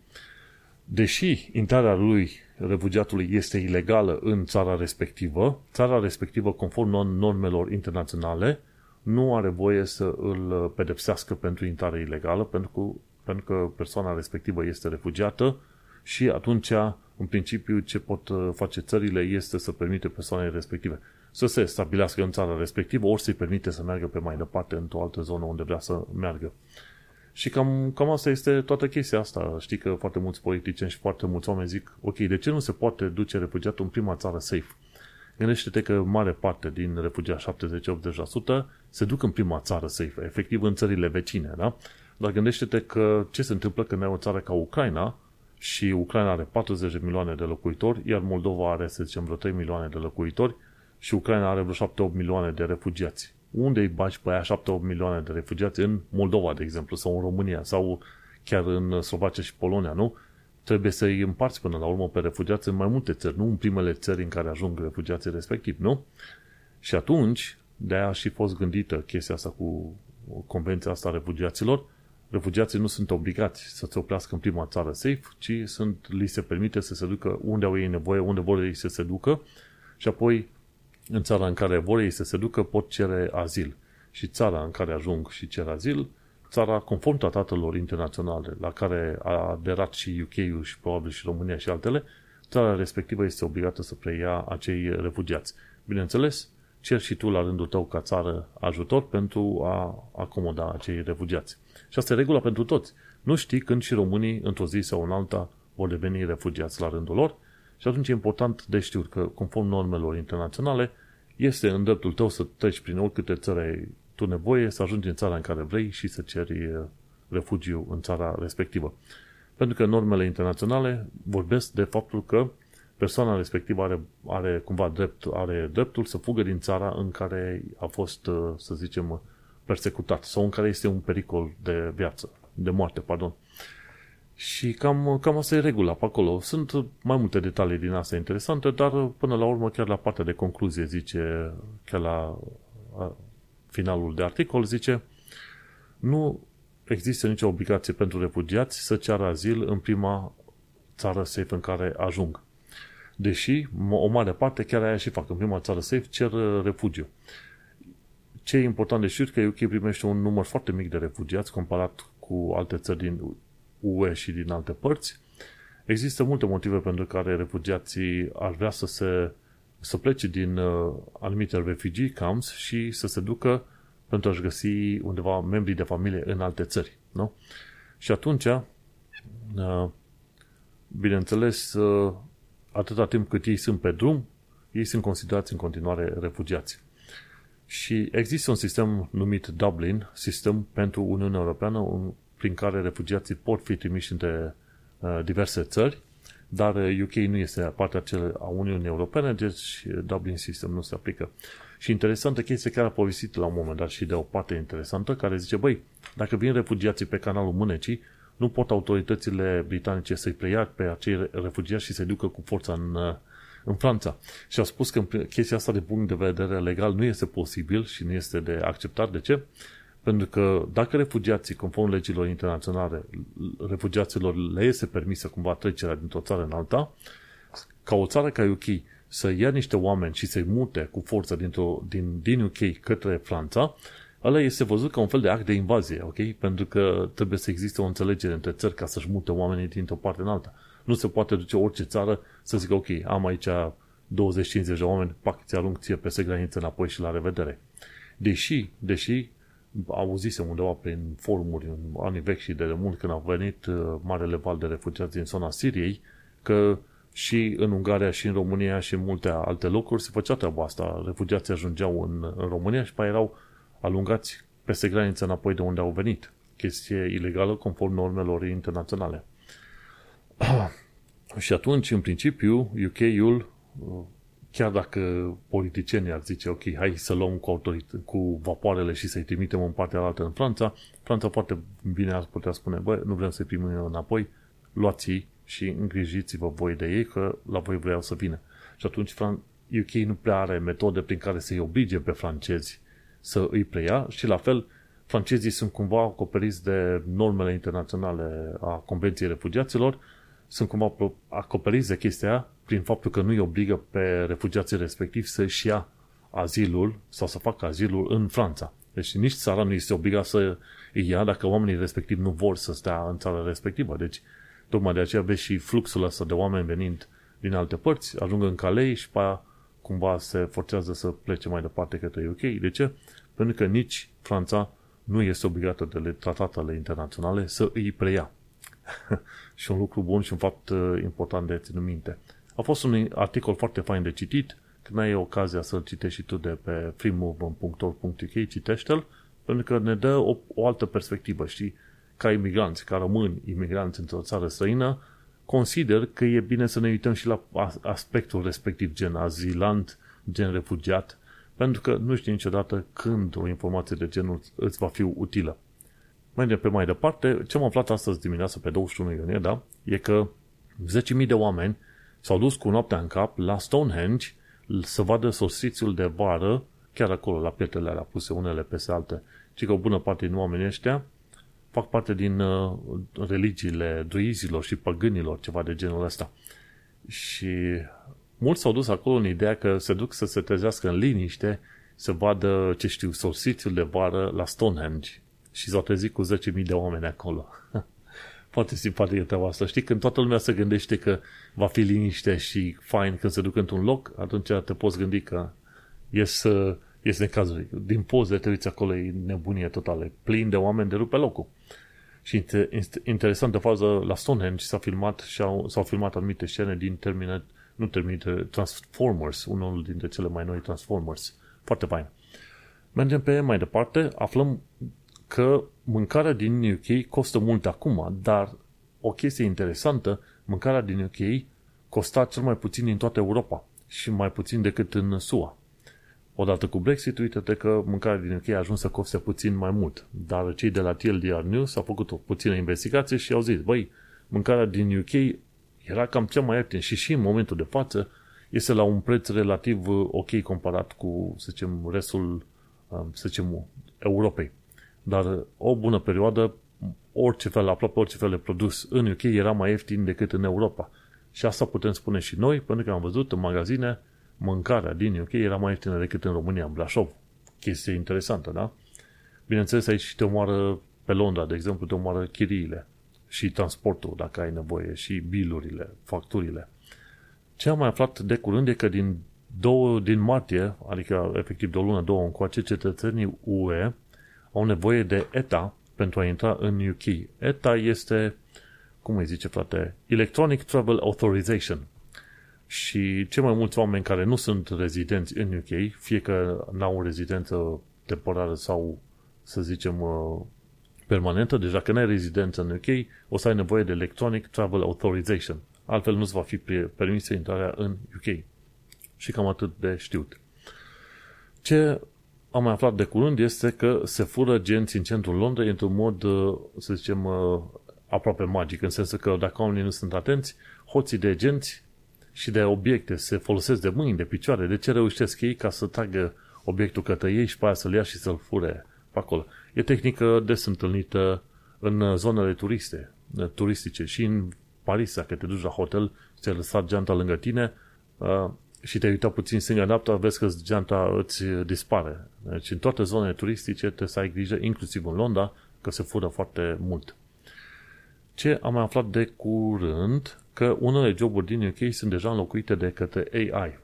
Deși intrarea lui, refugiatului, este ilegală în țara respectivă, țara respectivă, conform normelor internaționale, nu are voie să îl pedepsească pentru intrare ilegală, pentru că, pentru că persoana respectivă este refugiată și atunci, în principiu, ce pot face țările este să permite persoanei respective să se stabilească în țara respectivă, ori să-i permite să meargă pe mai departe într-o altă zonă unde vrea să meargă. Și cam, cam asta este toată chestia asta. Știi că foarte mulți politicieni și foarte mulți oameni zic, ok, de ce nu se poate duce refugiatul în prima țară safe? Gândește-te că mare parte din refugiați, 70-80%, se duc în prima țară safe, efectiv în țările vecine, da? Dar gândește-te că ce se întâmplă când ai o țară ca Ucraina și Ucraina are 40 de milioane de locuitori, iar Moldova are, să zicem, vreo 3 milioane de locuitori și Ucraina are vreo 7-8 milioane de refugiați. Unde îi bagi pe aia 7-8 milioane de refugiați? În Moldova, de exemplu, sau în România, sau chiar în Slovacia și Polonia, nu? Trebuie să îi împarți până la urmă pe refugiați în mai multe țări, nu în primele țări în care ajung refugiații respectiv, nu? Și atunci, de aia a și fost gândită chestia asta cu convenția asta a refugiaților, refugiații nu sunt obligați să se oprească în prima țară safe, ci sunt, li se permite să se ducă unde au ei nevoie, unde vor ei să se ducă și apoi în țara în care vor ei să se ducă pot cere azil. Și țara în care ajung și cer azil, țara conform tratatelor internaționale la care a aderat și UK-ul și probabil și România și altele, țara respectivă este obligată să preia acei refugiați. Bineînțeles, cer și tu la rândul tău ca țară ajutor pentru a acomoda acei refugiați. Și asta e regula pentru toți. Nu știi când și românii, într-o zi sau în alta, vor deveni refugiați la rândul lor și atunci e important de știut că, conform normelor internaționale, este în dreptul tău să treci prin oricâte țări ai tu nevoie, să ajungi în țara în care vrei și să ceri uh, refugiu în țara respectivă. Pentru că normele internaționale vorbesc de faptul că persoana respectivă are, are cumva drept, are dreptul să fugă din țara în care a fost, uh, să zicem, persecutat sau în care este un pericol de viață, de moarte, pardon. Și cam, cam asta e regula pe acolo. Sunt mai multe detalii din asta interesante, dar până la urmă, chiar la partea de concluzie, zice, chiar la finalul de articol, zice, nu există nicio obligație pentru refugiați să ceară azil în prima țară safe în care ajung. Deși o mare parte chiar aia și fac. În prima țară safe cer refugiu. Ce e important de știut că UK primește un număr foarte mic de refugiați comparat cu alte țări din UE și din alte părți. Există multe motive pentru care refugiații ar vrea să se să plece din uh, anumite refugee camps și să se ducă pentru a-și găsi undeva membrii de familie în alte țări. Nu? Și atunci, uh, bineînțeles, uh, atâta timp cât ei sunt pe drum, ei sunt considerați în continuare refugiați. Și există un sistem numit Dublin, sistem pentru Uniunea Europeană, un, prin care refugiații pot fi trimiși între uh, diverse țări, dar UK nu este partea a Uniunii Europene, deci Dublin System nu se aplică. Și interesantă chestie care a povestit la un moment dat și de o parte interesantă, care zice, băi, dacă vin refugiații pe canalul Mânecii, nu pot autoritățile britanice să-i preia pe acei refugiați și să-i ducă cu forța în, în Franța. Și au spus că chestia asta de punct de vedere legal nu este posibil și nu este de acceptat. De ce? Pentru că dacă refugiații, conform legilor internaționale, refugiaților le este permisă cumva trecerea dintr-o țară în alta, ca o țară ca UK să ia niște oameni și să-i mute cu forță dintr-o, din, din UK către Franța, ăla este văzut ca un fel de act de invazie, ok? Pentru că trebuie să existe o înțelegere între țări ca să-și mute oamenii dintr-o parte în alta. Nu se poate duce orice țară să zică, ok, am aici 20-50 de oameni, pac, ți arunc ție peste graniță înapoi și la revedere. Deși, deși auzisem undeva prin forumuri în anii vechi și de mult când a venit uh, marele val de refugiați din zona Siriei, că și în Ungaria și în România și în multe alte locuri se făcea treaba asta. Refugiații ajungeau în, în România și pe erau alungați peste graniță înapoi de unde au venit. Chestie ilegală conform normelor internaționale. și atunci, în principiu, UK-ul, chiar dacă politicienii ar zice, ok, hai să luăm cu, autorit- cu vapoarele și să-i trimitem în partea altă în Franța, Franța foarte bine ar putea spune, bă, nu vrem să-i primim înapoi, luați și îngrijiți-vă voi de ei, că la voi vreau să vină. Și atunci UK nu prea are metode prin care să-i oblige pe francezi să îi preia și la fel francezii sunt cumva acoperiți de normele internaționale a Convenției Refugiaților, sunt cumva acoperiți de chestia prin faptul că nu îi obligă pe refugiații respectivi să-și ia azilul sau să facă azilul în Franța. Deci nici țara nu este obligat să îi ia dacă oamenii respectivi nu vor să stea în țara respectivă. Deci tocmai de aceea vezi și fluxul ăsta de oameni venind din alte părți, ajung în Calei și pe aia cumva se forțează să plece mai departe către UK. De ce? Pentru că nici Franța nu este obligată de tratatele internaționale să îi preia. și un lucru bun și un fapt uh, important de ținut minte. A fost un articol foarte fain de citit, când ai ocazia să-l citești și tu de pe freemovement.org.uk, citește-l, pentru că ne dă o, o altă perspectivă, știi? Ca imigranți, ca români imigranți într-o țară străină, consider că e bine să ne uităm și la aspectul respectiv, gen azilant, gen refugiat, pentru că nu știi niciodată când o informație de genul îți va fi utilă. Mai de pe mai departe, ce am aflat astăzi dimineața pe 21 iunie, da, e că 10.000 de oameni s-au dus cu noaptea în cap la Stonehenge să vadă solstițiul de vară, chiar acolo, la pietrele alea puse unele peste alte. Și că o bună parte din oamenii ăștia fac parte din uh, religiile druizilor și păgânilor, ceva de genul ăsta. Și mulți s-au dus acolo în ideea că se duc să se trezească în liniște, să vadă, ce știu, solstițiul de vară la Stonehenge. Și s-au trezit cu 10.000 de oameni acolo. Foarte simpatică treaba asta. Știi, când toată lumea se gândește că va fi liniște și fain când se duc într-un loc, atunci te poți gândi că ies, ies necazuri. Din poze te uiți acolo, e nebunie totală. Plin de oameni de rupe locul. Și interesant de fază, la Stonehenge s-a filmat și au, s-au filmat anumite scene din Terminator, nu Terminator, Transformers, unul dintre cele mai noi Transformers. Foarte fain. Mergem pe mai departe, aflăm că mâncarea din UK costă mult acum, dar o chestie interesantă, mâncarea din UK costa cel mai puțin din toată Europa și mai puțin decât în SUA. Odată cu Brexit, uite-te că mâncarea din UK a ajuns să coste puțin mai mult. Dar cei de la TLDR News au făcut o puțină investigație și au zis, băi, mâncarea din UK era cam cea mai ieftin și și în momentul de față este la un preț relativ ok comparat cu, să zicem, restul, să zicem, Europei. Dar o bună perioadă, orice fel, aproape orice fel de produs în UK era mai ieftin decât în Europa. Și asta putem spune și noi, pentru că am văzut în magazine mâncarea din UK era mai ieftină decât în România, în Brașov. Chestie interesantă, da? Bineînțeles, aici te omoară pe Londra, de exemplu, te omoară chiriile și transportul, dacă ai nevoie, și bilurile, facturile. Ce am mai aflat de curând e că din, două, din martie, adică efectiv de o lună, două încoace, cetățenii UE au nevoie de ETA pentru a intra în UK. ETA este, cum îi zice frate, Electronic Travel Authorization. Și cei mai mulți oameni care nu sunt rezidenți în UK, fie că n-au rezidență temporară sau, să zicem, uh, permanentă, deci dacă n-ai rezidență în UK, o să ai nevoie de Electronic Travel Authorization. Altfel nu-ți va fi permisă intrarea în UK. Și cam atât de știut. Ce am mai aflat de curând este că se fură genți în centrul Londrei într-un mod, uh, să zicem, uh, aproape magic, în sensul că dacă oamenii nu sunt atenți, hoții de genți și de obiecte se folosesc de mâini, de picioare, de ce reușesc ei ca să tragă obiectul către ei și pe aia să-l ia și să-l fure pe acolo. E tehnică des întâlnită în zonele turiste, uh, turistice și în Paris, dacă te duci la hotel, ți-ai lăsat geanta lângă tine, și te uita puțin stânga dreapta, vezi că geanta îți dispare. Deci în toate zonele turistice trebuie să ai grijă, inclusiv în Londra, că se fură foarte mult. Ce am mai aflat de curând? Că unele joburi din UK sunt deja înlocuite de către AI.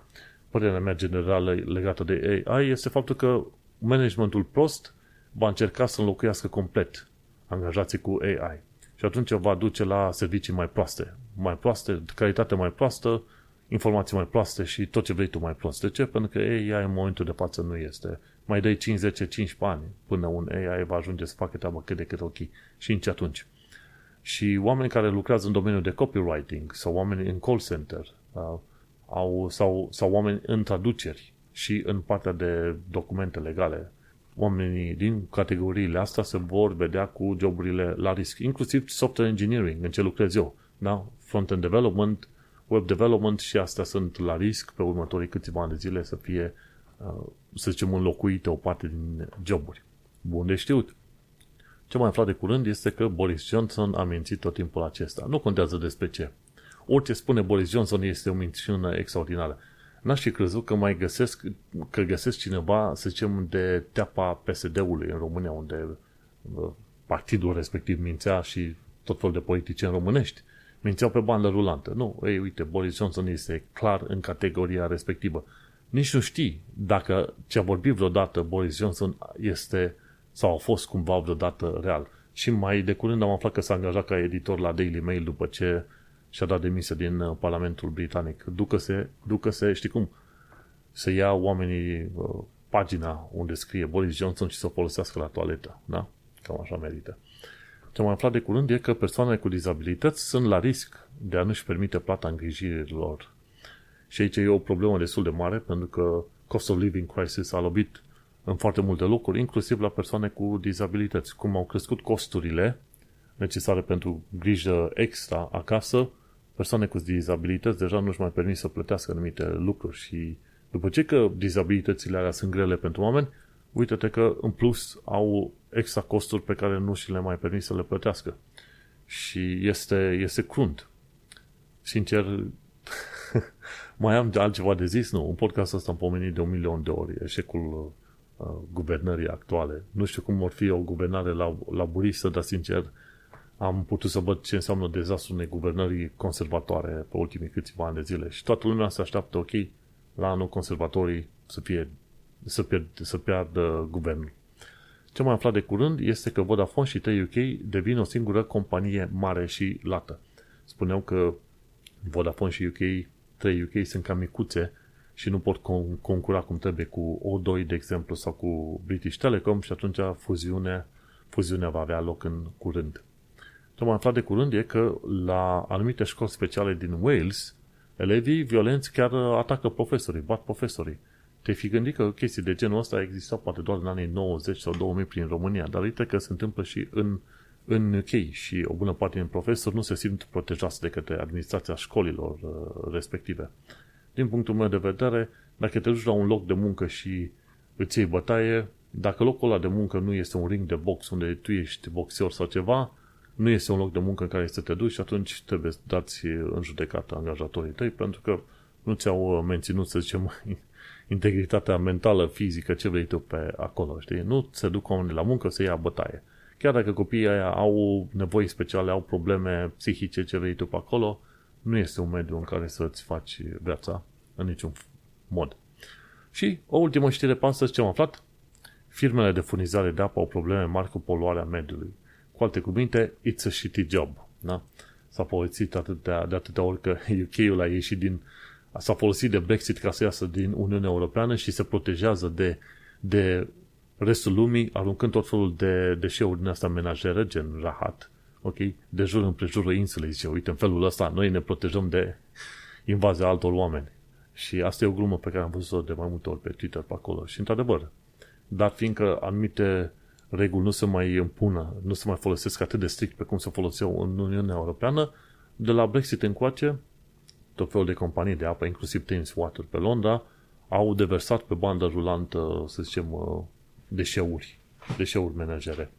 Părerea mea generală legată de AI este faptul că managementul prost va încerca să înlocuiască complet angajații cu AI. Și atunci va duce la servicii mai proaste. Mai proaste, calitate mai proastă, informații mai proaste și tot ce vrei tu mai prost. De ce? Pentru că AI în momentul de față nu este. Mai dai 5, 10, 15 ani până un AI va ajunge să facă treaba cât de cât ok. Și nici atunci. Și oameni care lucrează în domeniul de copywriting sau oameni în call center uh, au, sau, sau oameni în traduceri și în partea de documente legale. Oamenii din categoriile astea se vor vedea cu joburile la risc, inclusiv software engineering, în ce lucrez eu. Da? Front-end development, web development și astea sunt la risc pe următorii câțiva ani de zile să fie, uh, să zicem, înlocuite o parte din joburi. Bun de știut. Ce mai aflat de curând este că Boris Johnson a mințit tot timpul acesta. Nu contează despre ce. Orice spune Boris Johnson este o minciună extraordinară. N-aș fi crezut că mai găsesc, că găsesc cineva, să zicem, de teapa PSD-ului în România, unde uh, partidul respectiv mințea și tot felul de politicieni românești mințeau pe bandă rulantă. Nu, ei, uite, Boris Johnson este clar în categoria respectivă. Nici nu știi dacă ce a vorbit vreodată Boris Johnson este sau a fost cumva vreodată real. Și mai de curând am aflat că s-a angajat ca editor la Daily Mail după ce și-a dat demisia din uh, Parlamentul Britanic. Ducă-se, ducă-se, știi cum, să ia oamenii uh, pagina unde scrie Boris Johnson și să o folosească la toaletă. Da? Cam așa merită. Ce am aflat de curând e că persoanele cu dizabilități sunt la risc de a nu-și permite plata îngrijirilor. Și aici e o problemă destul de mare, pentru că cost of living crisis a lovit în foarte multe locuri, inclusiv la persoane cu dizabilități. Cum au crescut costurile necesare pentru grijă extra acasă, persoane cu dizabilități deja nu-și mai permit să plătească anumite lucruri și după ce că dizabilitățile alea sunt grele pentru oameni, uite-te că în plus au extra costuri pe care nu și le mai permis să le plătească. Și este, este crunt. Sincer, mai am altceva de zis? Nu, un podcast ăsta am pomenit de un milion de ori, eșecul uh, guvernării actuale. Nu știu cum vor fi o guvernare la, laburistă, dar sincer, am putut să văd ce înseamnă dezastru unei guvernării conservatoare pe ultimii câțiva ani de zile. Și toată lumea se așteaptă, ok, la anul conservatorii să, fie, să, pierd, să pierdă guvernul. Ce mai aflat de curând este că Vodafone și TUK devin o singură companie mare și lată. Spuneau că Vodafone și UK, 3 UK sunt cam micuțe și nu pot con- concura cum trebuie cu O2, de exemplu, sau cu British Telecom și atunci fuziunea, fuziunea va avea loc în curând. Ce am aflat de curând e că la anumite școli speciale din Wales, elevii violenți chiar atacă profesorii, bat profesorii. Te fi gândit că chestii de genul ăsta există poate doar în anii 90 sau 2000 prin România, dar uite că se întâmplă și în, în UK și o bună parte din profesori nu se simt protejați de către administrația școlilor uh, respective. Din punctul meu de vedere, dacă te duci la un loc de muncă și îți iei bătaie, dacă locul ăla de muncă nu este un ring de box unde tu ești boxer sau ceva, nu este un loc de muncă în care să te duci și atunci trebuie să dați în judecată angajatorii tăi pentru că nu ți-au uh, menținut, să zicem, integritatea mentală, fizică, ce vrei tu pe acolo, știi? Nu se duc oamenii la muncă să ia bătaie. Chiar dacă copiii aia au nevoi speciale, au probleme psihice, ce vrei tu pe acolo, nu este un mediu în care să-ți faci viața în niciun mod. Și o ultimă știre pe astăzi ce am aflat? Firmele de furnizare de apă au probleme mari cu poluarea mediului. Cu alte cuvinte, it's a shitty job. Da? S-a folosit atâtea, de atâtea ori că UK-ul a ieșit din s-a folosit de Brexit ca să iasă din Uniunea Europeană și se protejează de, de restul lumii, aruncând tot felul de deșeuri din asta menajere, gen rahat, ok, de jur împrejurul insulei. Zice, uite, în felul ăsta noi ne protejăm de invazia altor oameni. Și asta e o glumă pe care am văzut-o de mai multe ori pe Twitter pe acolo. Și într-adevăr, dar fiindcă anumite reguli nu se mai impună, nu se mai folosesc atât de strict pe cum se foloseau în Uniunea Europeană, de la Brexit încoace, tot felul de companii de apă, inclusiv Thames Water pe Londra, au deversat pe bandă rulantă, să zicem, uh, deșeuri, deșeuri menajere.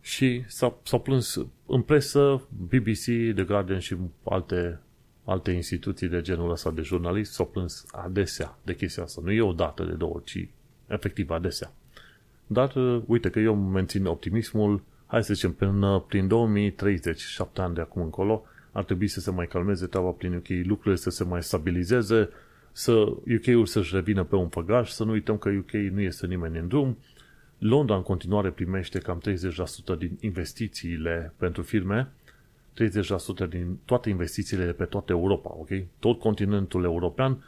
Și s-a, s-a plâns în presă, BBC, The Guardian și alte, alte instituții de genul ăsta de jurnalist s-au plâns adesea de chestia asta. Nu e o dată de două, ci efectiv adesea. Dar uh, uite că eu mențin optimismul, hai să zicem, până prin 2030, șapte ani de acum încolo, ar trebui să se mai calmeze treaba prin UK, lucrurile să se mai stabilizeze, să UK-ul să-și revină pe un făgaș, să nu uităm că UK nu este nimeni în drum. Londra în continuare primește cam 30% din investițiile pentru firme, 30% din toate investițiile de pe toată Europa, ok? Tot continentul european,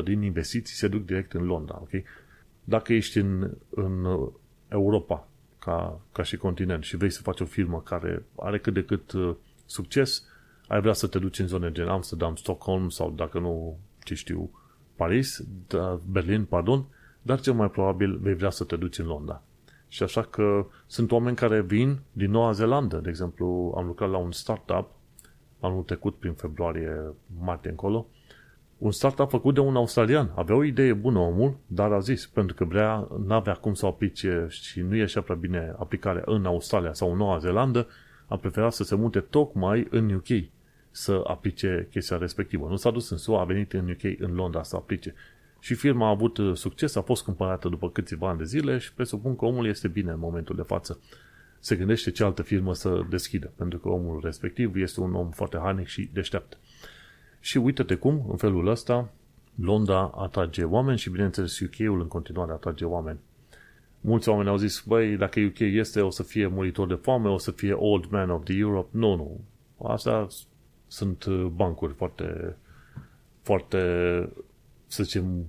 30% din investiții se duc direct în Londra, ok? Dacă ești în, în Europa ca, ca și continent și vrei să faci o firmă care are cât de cât uh, succes, ai vrea să te duci în zone gen Amsterdam, Stockholm sau dacă nu, ce știu, Paris, da, Berlin, pardon, dar cel mai probabil vei vrea să te duci în Londra. Și așa că sunt oameni care vin din Noua Zeelandă. De exemplu, am lucrat la un startup anul trecut, prin februarie, martie încolo, un startup făcut de un australian. Avea o idee bună omul, dar a zis, pentru că vrea, n-avea cum să o aplice și nu ieșea prea bine aplicarea în Australia sau în Noua Zeelandă, a preferat să se mute tocmai în UK să aplice chestia respectivă. Nu s-a dus în SUA, a venit în UK, în Londra să aplice. Și firma a avut uh, succes, a fost cumpărată după câțiva ani de zile și presupun că omul este bine în momentul de față. Se gândește ce altă firmă să deschidă, pentru că omul respectiv este un om foarte harnic și deștept. Și uite-te cum, în felul ăsta, Londra atrage oameni și, bineînțeles, UK-ul în continuare atrage oameni. Mulți oameni au zis, băi, dacă UK este, o să fie muritor de foame, o să fie Old Man of the Europe. Nu, nu. Astea sunt uh, bancuri foarte, foarte, să zicem,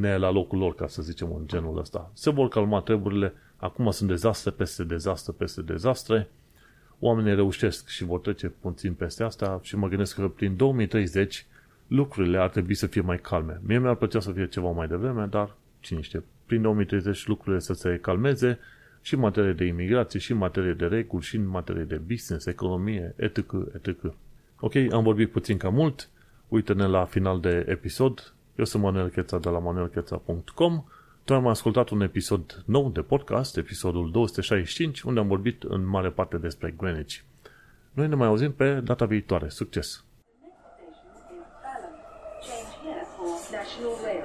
ne la locul lor, ca să zicem în genul ăsta. Se vor calma treburile, acum sunt dezastre peste dezastre peste dezastre, oamenii reușesc și vor trece puțin peste asta și mă gândesc că prin 2030 lucrurile ar trebui să fie mai calme. Mie mi-ar plăcea să fie ceva mai devreme, dar cine știe, prin 2030 lucrurile să se calmeze și în materie de imigrație, și în materie de reguli, și în materie de business, economie, etc., etc. Ok, am vorbit puțin cam mult. Uite-ne la final de episod. Eu sunt Manuel Cheța de la manuelcheța.com. Tu am ascultat un episod nou de podcast, episodul 265, unde am vorbit în mare parte despre Greenwich. Noi ne mai auzim pe data viitoare. Succes! The next station is Balham. Change here for National Rail.